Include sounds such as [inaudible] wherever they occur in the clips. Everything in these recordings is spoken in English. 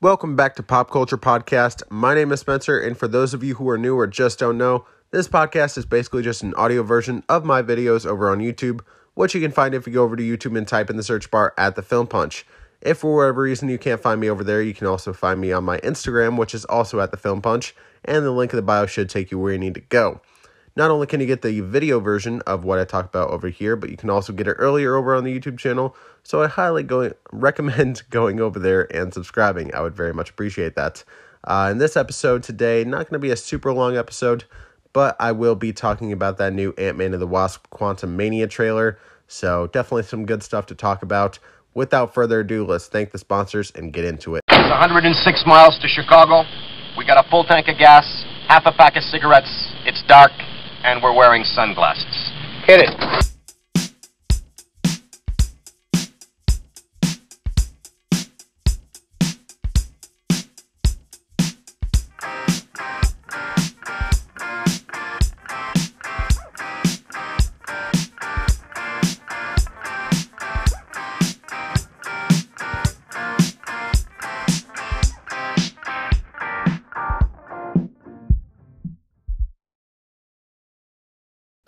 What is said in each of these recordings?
Welcome back to Pop Culture Podcast. My name is Spencer, and for those of you who are new or just don't know, this podcast is basically just an audio version of my videos over on YouTube, which you can find if you go over to YouTube and type in the search bar at the Film Punch. If for whatever reason you can't find me over there, you can also find me on my Instagram, which is also at the Film Punch, and the link in the bio should take you where you need to go. Not only can you get the video version of what I talk about over here, but you can also get it earlier over on the YouTube channel. So I highly go- recommend [laughs] going over there and subscribing. I would very much appreciate that. Uh, in this episode today, not going to be a super long episode, but I will be talking about that new Ant Man and the Wasp Quantumania trailer. So definitely some good stuff to talk about. Without further ado, let's thank the sponsors and get into it. It's 106 miles to Chicago. We got a full tank of gas, half a pack of cigarettes. It's dark, and we're wearing sunglasses. Hit it.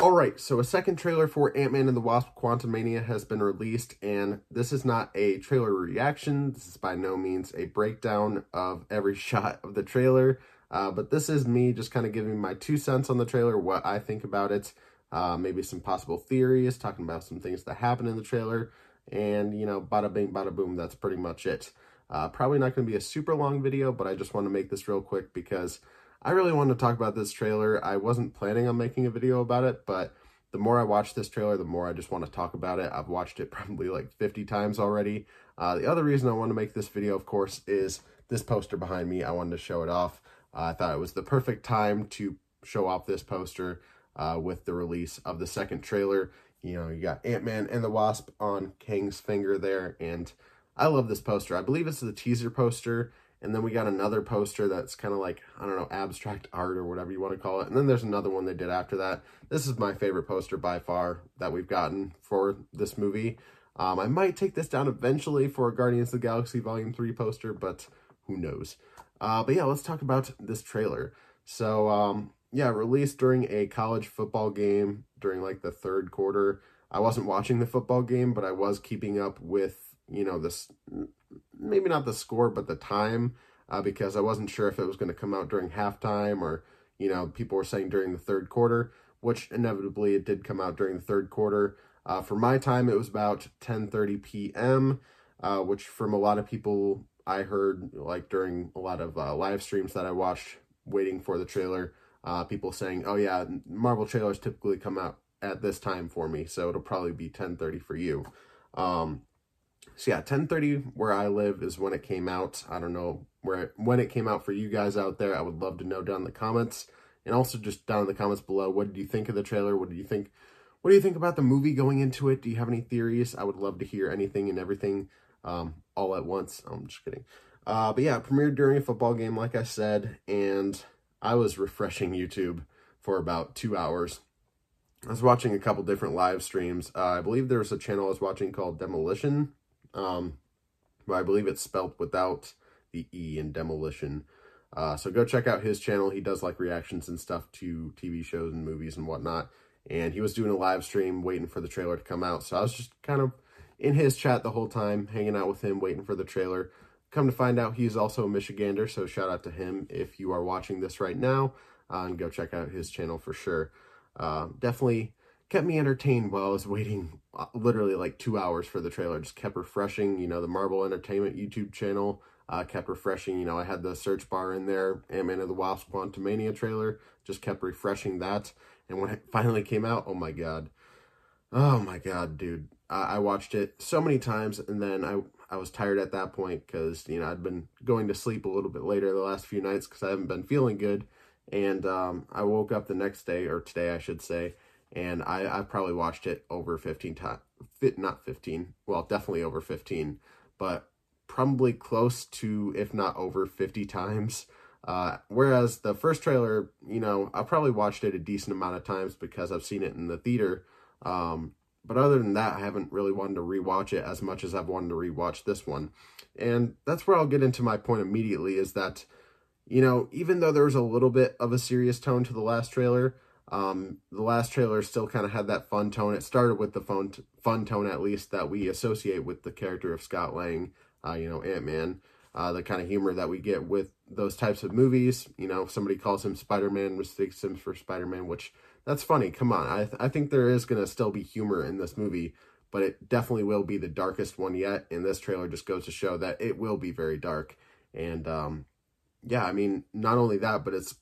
All right, so a second trailer for Ant-Man and the Wasp Quantumania has been released, and this is not a trailer reaction. This is by no means a breakdown of every [laughs] shot of the trailer, uh, but this is me just kind of giving my two cents on the trailer, what I think about it, uh, maybe some possible theories, talking about some things that happen in the trailer, and, you know, bada bing, bada boom, that's pretty much it. Uh, probably not going to be a super long video, but I just want to make this real quick because I really wanted to talk about this trailer. I wasn't planning on making a video about it, but the more I watch this trailer, the more I just want to talk about it. I've watched it [laughs] probably like 50 times already. Uh, the other reason I want to make this video, of course, is this poster behind me. I wanted to show it off. Uh, I thought it was the perfect time to show off this poster uh, with the release of the second trailer. You know, you got Ant-Man and the Wasp on Kang's finger there, and I love this poster. I believe it's the teaser poster, and then we got another poster that's kind of like, I don't know, abstract art or whatever you want to call it. And then there's another one they did after that. This is my favorite poster by far that we've gotten for this movie. Um, I might take this down eventually for Guardians of the Galaxy Volume 3 poster, but who knows. Uh, but yeah, let's talk about this trailer. So, um, yeah, released during a college football game during like the third quarter. I wasn't watching the football game, but I was keeping up with, you know, this maybe not the score, but the time, uh, because I wasn't sure if it was going to come out during halftime or, you know, people were saying during the third quarter, which inevitably it did come out during the third quarter. Uh, for my time, it was about 10.30 p.m., uh, which from a lot of people I heard, like during a lot of uh, live streams that I watched waiting for the trailer, uh, people saying, oh yeah, Marvel trailers typically come out at this time for me, so it'll probably be 10.30 for you. Um, so yeah, 10:30 where I live is when it came out. I don't know where when it came out for you guys out there. I would love to know down in the comments. And also just down in the comments below, what did you think of the trailer? What do you think what do you think about the movie going into it? Do you have any theories? I would love to hear anything and everything um, all at once. I'm just kidding. Uh, but yeah, premiered during a football game, like I said, and I was refreshing YouTube for about two hours. I was watching a couple different live streams. Uh, I believe there was a channel I was watching called Demolition um, but I believe it's spelled without the E in demolition. Uh, so go check out his channel. He does like reactions and stuff to TV shows and movies and whatnot. And he was doing a live stream waiting for the trailer to come out. So I was just kind of in his chat the whole time, hanging out with him, waiting for the trailer. Come to find out, he's also a Michigander, so shout out to him if you are watching this right now. Uh, and go check out his channel for sure. Uh, definitely kept me entertained while I was waiting uh, literally like two hours for the trailer. Just kept refreshing, you know, the Marvel Entertainment YouTube channel uh, kept refreshing. You know, I had the search bar in there, Ant-Man and the Wasp Quantumania trailer, just kept refreshing that. And when it [laughs] finally came out, oh my God. Oh my God, dude. I, I watched it so many times and then I, I was tired at that point because, you know, I'd been going to sleep a little bit later the last few nights because I haven't been feeling good. And um, I woke up the next day, or today I should say, and I, I probably watched it over 15 times, not 15, well, definitely over 15, but probably close to, if not over 50 times. Uh, whereas the first trailer, you know, I probably watched it a decent amount of times because I've seen it in the theater. Um, but other than that, I haven't really wanted to rewatch it as much as I've wanted to rewatch this one. And that's where I'll get into my point immediately is that, you know, even though there was a little bit of a serious tone to the last trailer, um, the last trailer still kind of had that fun tone. It started with the fun, fun tone, at least, that we associate with the character of Scott Lang, uh, you know, Ant-Man. Uh, the kind of humor that we get with those types of movies. You know, somebody calls him Spider-Man, mistakes him for Spider-Man, which that's funny. Come on. I, th I think there is going to still be humor in this movie, but it definitely will be the darkest one yet. And this trailer just goes to show that it will be very dark. And, um, yeah, I mean, not only that, but it's,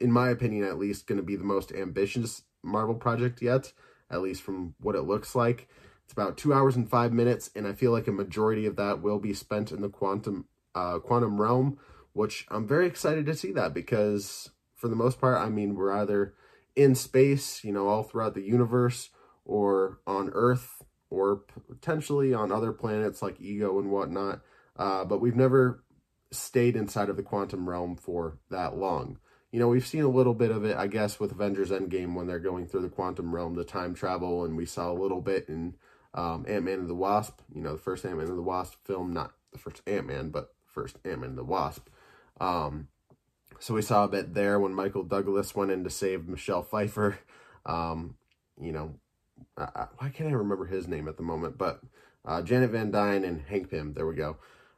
in my opinion, at least going to be the most ambitious Marvel project yet, at least from what it looks like. It's about two hours and five minutes, and I feel like a majority of that will be spent in the quantum uh, quantum realm, which I'm very excited to see that because for the most part, I mean, we're either in space, you know, all throughout the universe, or on Earth, or potentially on other planets like Ego and whatnot. Uh, but we've never stayed inside of the quantum realm for that long. You know, we've seen a little bit of it, I guess, with Avengers Endgame when they're going through the quantum realm, the time travel, and we saw a little bit in um, Ant-Man and the Wasp, you know, the first Ant-Man and the Wasp film, not the first Ant-Man, but first Ant-Man and the Wasp. Um, so we saw a bit there when Michael Douglas went in to save Michelle Pfeiffer. Um, you know, I, I, why can't I remember his name at the moment? But uh, Janet Van Dyne and Hank Pym. There we go.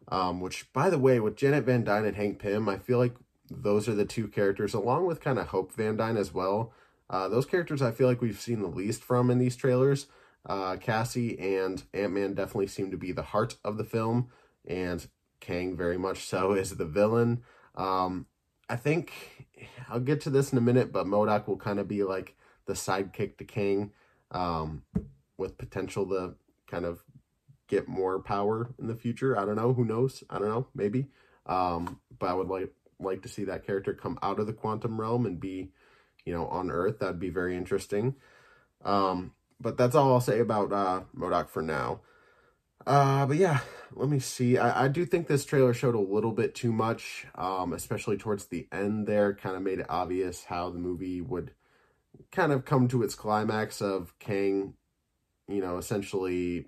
Um, which, by the way, with Janet Van Dyne and Hank Pym, I feel like those are the two characters, along with kind of Hope Van Dyne as well. Uh, those characters I feel like we've seen the least from in these trailers. Uh, Cassie and Ant-Man definitely seem to be the heart of the film, and Kang very much so [laughs] is the villain. Um, I think I'll get to this in a minute, but MODOK will kind of be like the sidekick to Kang, um, with potential to kind of get more power in the future. I don't know. Who knows? I don't know. Maybe. Um, but I would like like to see that character come out of the quantum realm and be, you know, on Earth. That'd be very interesting. Um, but that's all I'll say about uh, MODOK for now. Uh, but yeah, let me see. I, I do think this trailer showed a little bit too much, um, especially towards the end there. Kind of made it obvious how the movie would kind of come to its climax of Kang, you know, essentially,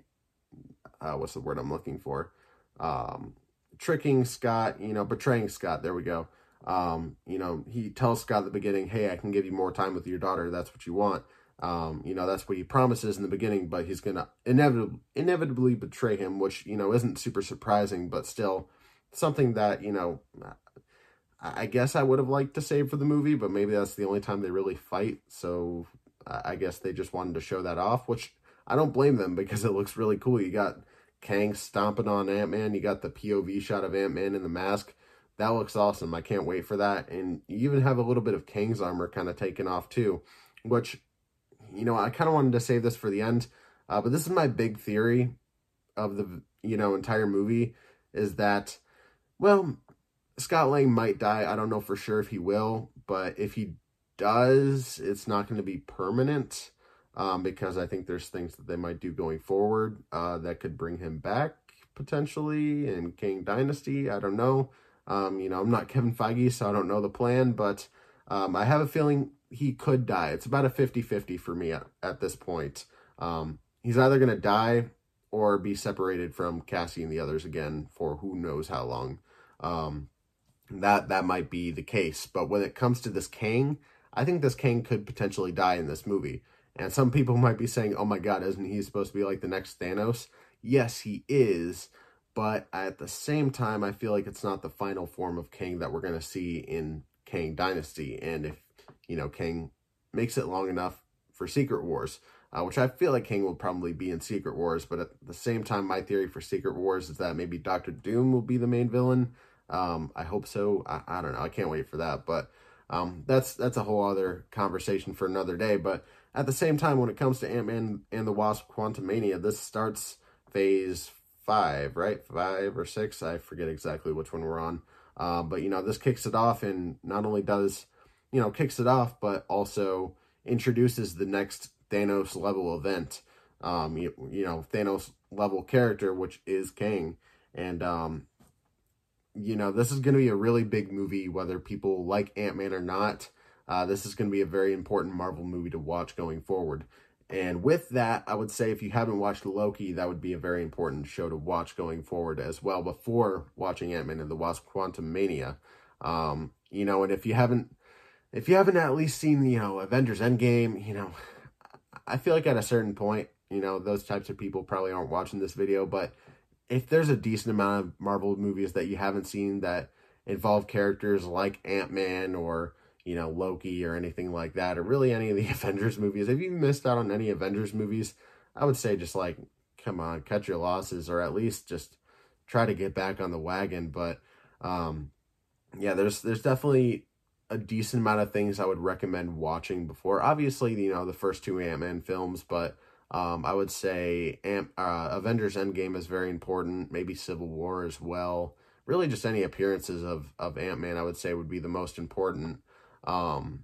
uh, what's the word I'm looking for? Um, tricking Scott, you know, betraying Scott. There we go. Um, you know, he tells Scott at the beginning, hey, I can give you more time with your daughter. That's what you want. Um, you know, that's what he promises in the beginning, but he's going to inevitably, inevitably betray him, which, you know, isn't super surprising, but still something that, you know, I guess I would have liked to save for the movie, but maybe that's the only time they really fight. So I guess they just wanted to show that off, which I don't blame them because it looks really cool. You got Kang stomping on Ant-Man. You got the POV shot of Ant-Man in the mask. That looks awesome. I can't wait for that. And you even have a little bit of Kang's armor kind of taken off too, which you know, I kind of wanted to save this for the end, uh, but this is my big theory of the, you know, entire movie is that, well, Scott Lang might die. I don't know for sure if he will, but if he does, it's not going to be permanent um, because I think there's things that they might do going forward uh, that could bring him back potentially in Kang Dynasty. I don't know. Um, you know, I'm not Kevin Feige, so I don't know the plan, but um, I have a feeling he could die. It's about a 50-50 for me at, at this point. Um, he's either going to die or be separated from Cassie and the others again for who knows how long. Um, that that might be the case. But when it comes to this Kang, I think this Kang could potentially die in this movie. And some people might be saying, oh my god, isn't he supposed to be like the next Thanos? Yes, he is. But at the same time, I feel like it's not the final form of Kang that we're going to see in Kang Dynasty. And if you know, Kang makes it long enough for Secret Wars, uh, which I feel like Kang will probably be in Secret Wars. But at the same time, my theory for Secret Wars is that maybe Doctor Doom will be the main villain. Um, I hope so. I, I, don't know. I can't wait for that. But um, that's that's a whole other conversation for another day. But at the same time, when it comes to Ant-Man and the Wasp Quantumania, this starts phase five, right? Five or six. I forget exactly which one we're on. Uh, but, you know, this kicks it off and not only does you know, kicks it off, but also introduces the next Thanos level event. Um, you, you know, Thanos level character, which is Kang. And, um, you know, this is going to be a really big movie, whether people like Ant-Man or not. Uh, this is going to be a very important Marvel movie to watch going forward. And with that, I would say if you haven't watched Loki, that would be a very important show to watch going forward as well before watching Ant-Man and the Wasp Quantumania. Um, you know, and if you haven't if you haven't at least seen, you know, Avengers Endgame, you know, I feel like at a certain point, you know, those types of people probably aren't watching this video, but if there's a decent amount of Marvel movies that you haven't seen that involve characters like Ant-Man or you know, Loki or anything like that, or really any of the [laughs] Avengers movies. If you missed out on any Avengers movies, I would say just like, come on, cut your losses, or at least just try to get back on the wagon. But um, yeah, there's there's definitely a decent amount of things I would recommend watching before. Obviously, you know, the first two Ant Man films, but um, I would say Ant, uh, Avengers Endgame is very important. Maybe Civil War as well. Really, just any appearances of of Ant Man, I would say, would be the most important. Um,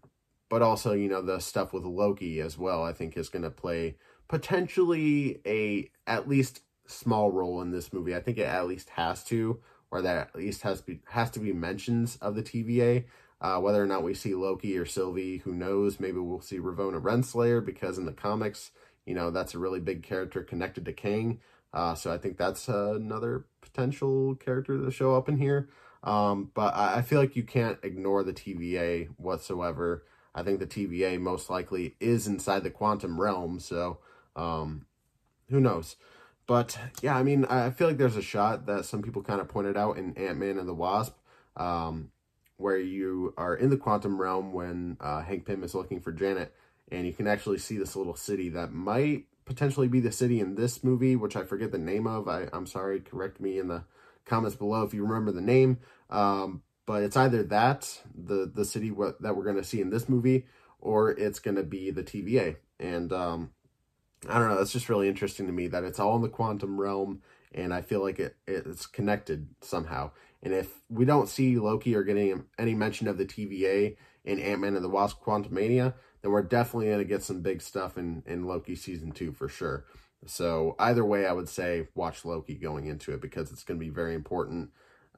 but also, you know, the stuff with Loki as well, I think is going to play potentially a at least small role in this movie. I think it at least has to, or that at least has to be, has to be mentions of the TVA. Uh, whether or not we see Loki or Sylvie, who knows? Maybe we'll see Ravonna Renslayer because in the comics, you know, that's a really big character connected to Kang. Uh, so I think that's another potential character to show up in here. Um, but I, I feel like you can't ignore the TVA whatsoever. I think the TVA most likely is inside the quantum realm, so um, who knows? But yeah, I mean, I feel like there's a shot that some people kind of pointed out in Ant Man and the Wasp, um, where you are in the quantum realm when uh, Hank Pym is looking for Janet, and you can actually see this little city that might potentially be the city in this movie, which I forget the name of. I, I'm sorry, correct me in the comments below if you remember the name. Um, but it's either that, the, the city that we're going to see in this movie, or it's going to be the TVA. And um, I don't know, it's just really interesting to me that it's all in the quantum realm, and I feel like it it's connected somehow. And if we don't see Loki or getting any mention of the TVA in Ant-Man and the Wasp Quantumania, then we're definitely going to get some big stuff in, in Loki Season 2 for sure. So either way, I would say watch Loki going into it because it's going to be very important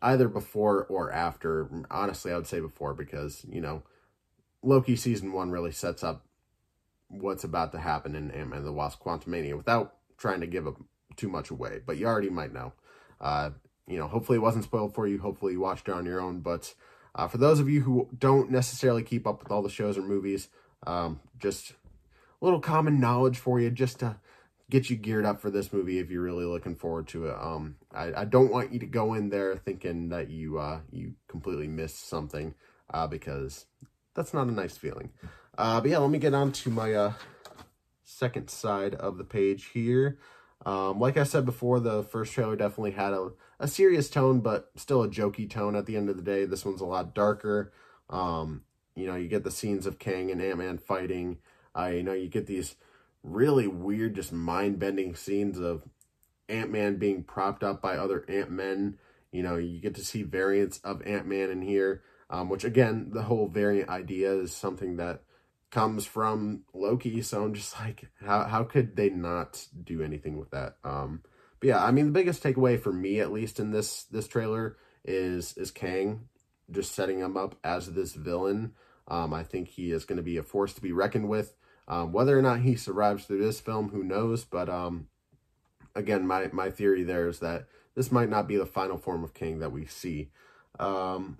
either before or after. Honestly, I would say before because, you know, Loki season one really sets up what's about to happen in Ant-Man and the Wasp Quantumania without trying to give too much away. But you already might know. Uh, you know, hopefully it wasn't spoiled for you. Hopefully you watched it on your own. But uh, for those of you who don't necessarily keep up with all the shows or movies, um, just a little common knowledge for you just to get you geared up for this movie if you're really looking forward to it. Um, I, I don't want you to go in there thinking that you uh, you completely missed something uh, because that's not a nice feeling. Uh, but yeah, let me get on to my uh, second side of the page here. Um, like I said before, the first trailer definitely had a, a serious tone, but still a jokey tone at the end of the day. This one's a lot darker. Um, you know, you get the scenes of Kang and Ant-Man fighting. Uh, you know, you get these really weird, just mind-bending scenes of Ant-Man being propped up by other Ant-Men. You know, you get to see variants of Ant-Man in here, um, which again, the whole variant idea is something that comes from Loki. So I'm just like, how, how could they not do anything with that? Um, but yeah, I mean, the biggest takeaway for me, at least in this, this trailer is, is Kang just setting him up as this villain. Um, I think he is going to be a force to be reckoned with. Um, whether or not he survives through this film, who knows? But um, again, my, my theory there is that this might not be the final form of Kang that we see. Um,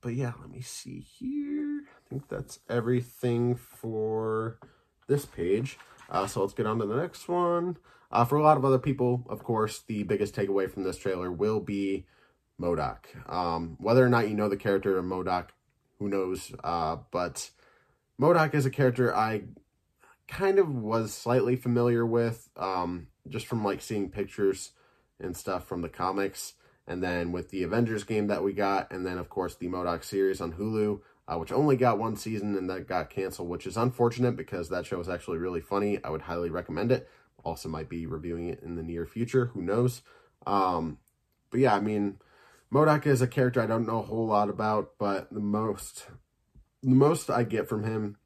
but yeah, let me see here. I think that's everything for this page. Uh, so let's get on to the next one. Uh, for a lot of other people, of course, the biggest takeaway from this trailer will be MODOK. Um, whether or not you know the character of MODOK, who knows? Uh, but MODOK is a character I kind of was slightly familiar with, um, just from like seeing pictures and stuff from the comics. And then with the Avengers game that we got, and then of course the MODOK series on Hulu, uh, which only got one season and that got canceled, which is unfortunate because that show is actually really funny. I would highly recommend it. Also might be reviewing it in the near future, who knows. Um, but yeah, I mean, MODOK is a character I don't know a whole lot about, but the most, the most I get from him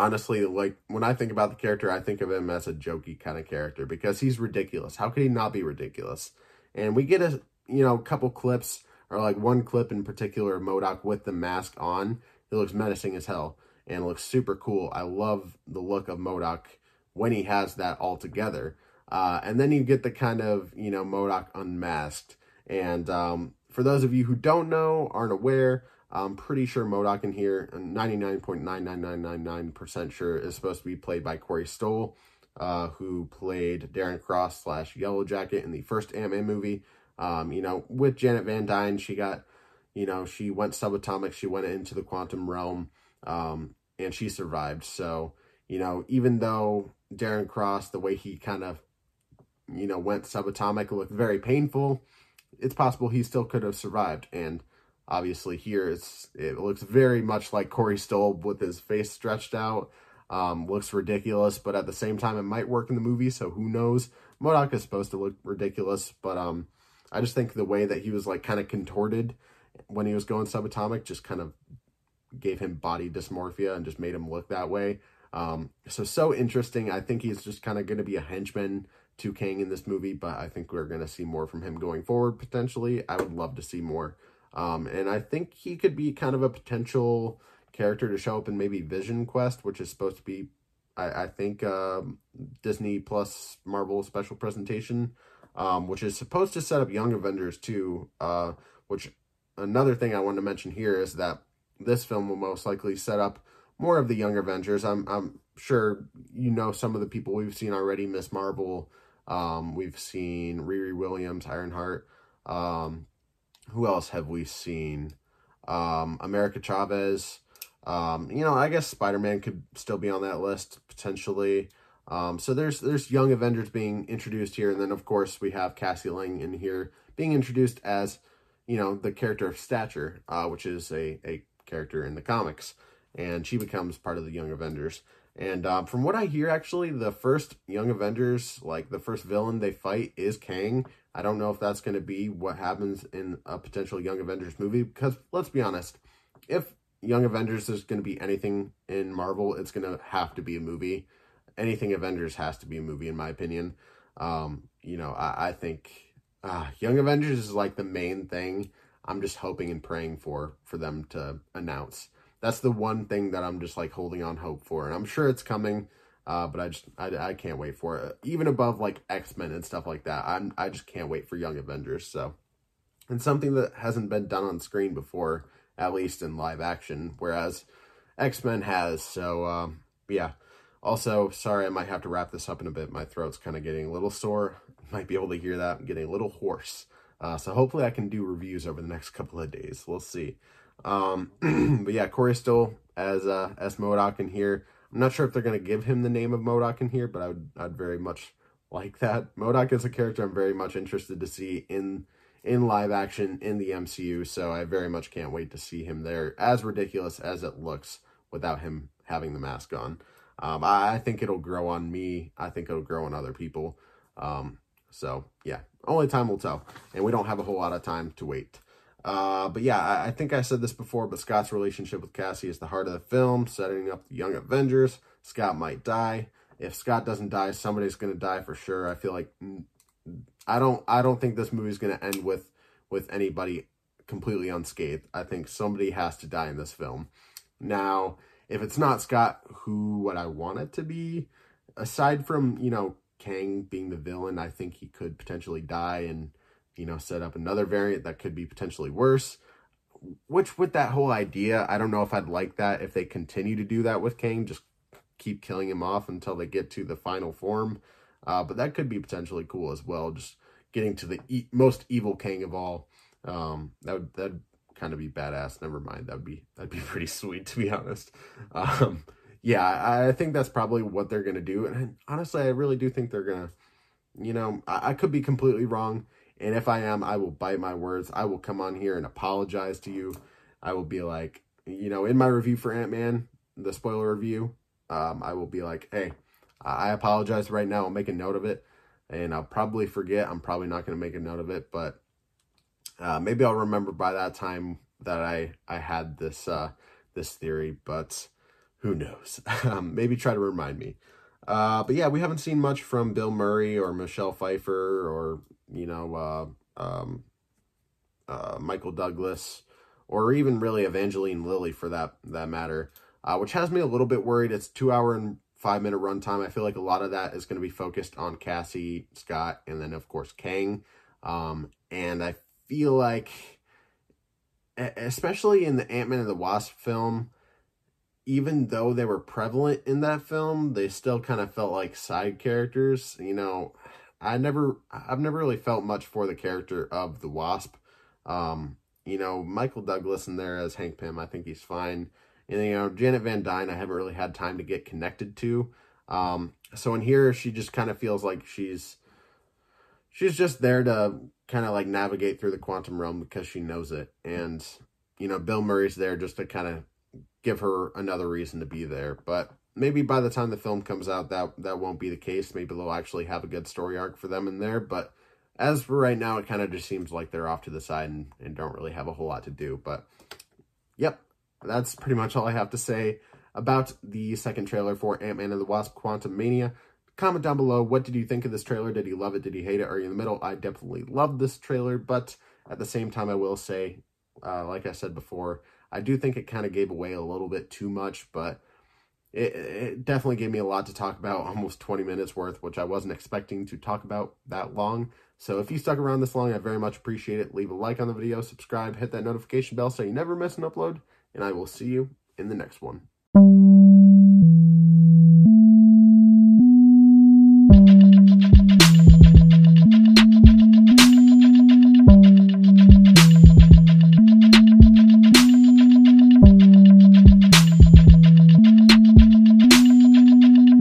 honestly, like when I think about the character, I think of him as a jokey kind of character because he's ridiculous. How could he not be ridiculous? And we get a you know couple clips or like one clip in particular of MODOK with the mask on. He looks menacing as hell and looks super cool. I love the look of MODOK when he has that all together. Uh, and then you get the kind of, you know, MODOK unmasked. And um, for those of you who don't know, aren't aware, I'm pretty sure MODOK in here, 99.99999% sure, is supposed to be played by Corey Stoll, uh, who played Darren Cross slash Yellow Jacket in the first Ant-Man movie. Um, you know, with Janet Van Dyne, she got, you know, she went subatomic, she went into the quantum realm, um, and she survived. So, you know, even though Darren Cross, the way he kind of, you know, went subatomic looked very painful, it's possible he still could have survived. And obviously here it's it looks very much like Corey Stoll with his face stretched out. Um, looks ridiculous, but at the same time, it might work in the movie, so who knows? MODOK is supposed to look ridiculous, but um, I just think the way that he was like kind of contorted when he was going subatomic just kind of gave him body dysmorphia and just made him look that way. Um, so, so interesting. I think he's just kind of going to be a henchman to Kang in this movie, but I think we're going to see more from him going forward, potentially. I would love to see more. Um, and I think he could be kind of a potential character to show up in maybe Vision Quest, which is supposed to be, I, I think, um, Disney plus Marvel special presentation, um, which is supposed to set up Young Avengers too, uh, which another thing I wanted to mention here is that this film will most likely set up more of the Young Avengers. I'm, I'm sure you know some of the people we've seen already, Miss Marvel, um, we've seen Riri Williams, Ironheart, um, who else have we seen? Um, America Chavez. Um, you know, I guess Spider-Man could still be on that list potentially. Um, so there's there's young Avengers being introduced here, and then of course we have Cassie Lang in here being introduced as, you know, the character of Stature, uh, which is a a character in the comics, and she becomes part of the Young Avengers. And um, from what I hear, actually, the first Young Avengers, like the first villain they fight is Kang. I don't know if that's going to be what happens in a potential Young Avengers movie because let's be honest, if Young Avengers is going to be anything in Marvel, it's going to have to be a movie. Anything Avengers has to be a movie, in my opinion. Um, you know, I, I think uh, Young Avengers is like the main thing. I'm just hoping and praying for for them to announce. That's the one thing that I'm just like holding on hope for, and I'm sure it's coming. Uh, but I just I, I can't wait for it. Even above like X Men and stuff like that, I'm I just can't wait for Young Avengers. So, and something that hasn't been done on screen before, at least in live action, whereas X Men has. So, um, yeah. Also, sorry, I might have to wrap this up in a bit. My throat's kind of getting a little sore. [laughs] might be able to hear that. I'm getting a little hoarse. Uh, so hopefully I can do reviews over the next couple of days. We'll see. Um, [clears throat] but yeah, Corey Stoll as uh, as MODOK in here. I'm not sure if they're to give him the name of MODOK in here, but I would I'd very much like that. MODOK is a character I'm very much interested to see in in live action in the MCU, so I very much can't wait to see him there. As ridiculous as it looks without him having the mask on, um, I, I, think it'll grow on me. I think it'll grow on other people. Um, so yeah, only time will tell, and we don't have a whole lot of time to wait. Uh, but yeah, I, I, think I said this before, but Scott's relationship with Cassie is the heart of the film, setting up the Young Avengers. Scott might die. If Scott doesn't die, somebody's going to die for sure. I feel like I don't I don't think this movie's going to end with with anybody completely unscathed. I think somebody has to die in this film. Now, if it's not Scott, who would I want it to be? Aside from, you know, Kang being the villain, I think he could potentially die and you know, set up another variant that could be potentially worse. Which, with that whole idea, I don't know if I'd like that if they continue to do that with Kang, just keep killing him off until they get to the final form. Uh, but that could be potentially cool as well, just getting to the e most evil Kang of all. Um, that would that'd kind of be badass. Never mind, that'd be that'd be [laughs] pretty sweet to be honest. Um, yeah, I, I think that's probably what they're gonna do, and honestly, I really do think they're gonna. You know, I, I could be completely wrong. And if I am, I will bite my words. I will come on here and apologize to you. I will be like, you know, in my review for Ant-Man, the spoiler review, um, I will be like, hey, I apologize right now. I'll make a note of it. And I'll probably forget. I'm probably not going to make a note of it. But uh, maybe I'll remember by that time that I, I had this, uh, this theory. But who knows? [laughs] Um, maybe try to remind me. Uh, but yeah, we haven't seen much from Bill Murray or Michelle Pfeiffer or you know, uh, um, uh, Michael Douglas, or even really Evangeline Lilly for that that matter, uh, which has me a little bit worried. It's two hour and five minute runtime. I feel like a lot of that is going to be focused on Cassie, Scott, and then of course Kang. Um, and I feel like, especially in the Ant Man and the Wasp film, even though they were prevalent in that film, they still kind of felt like side characters. You know, I never, I've never really felt much for the character of the Wasp. Um, you know, Michael Douglas in there as Hank Pym, I think he's fine. And, you know, Janet Van Dyne, I haven't really had time to get connected to. Um, so in here, she just kind of feels like she's, she's just there to kind of like navigate through the quantum realm because she knows it. And, you know, Bill Murray's there just to kind of give her another reason to be there. But maybe by the time the film comes out, that that won't be the case. Maybe they'll actually have a good story arc for them in there. But as for right now, it kind of just seems like they're off to the side and, and don't really have a whole lot to do. But yep, that's pretty much all I have to say about the second trailer for Ant-Man and the Wasp Quantumania. Comment down below, what did you think of this trailer? Did you love it? Did you hate it? Are you in the middle? I definitely loved this trailer, but at the same time, I will say, uh, like I said before, I do think it kind of gave away a little bit too much, but it, it definitely gave me a lot to talk about, almost 20 minutes worth, which I wasn't expecting to talk about that long. So if you stuck around this long, I very much appreciate it. Leave a like on the video, subscribe, hit that notification bell so you never miss an upload, and I will see you in the next one.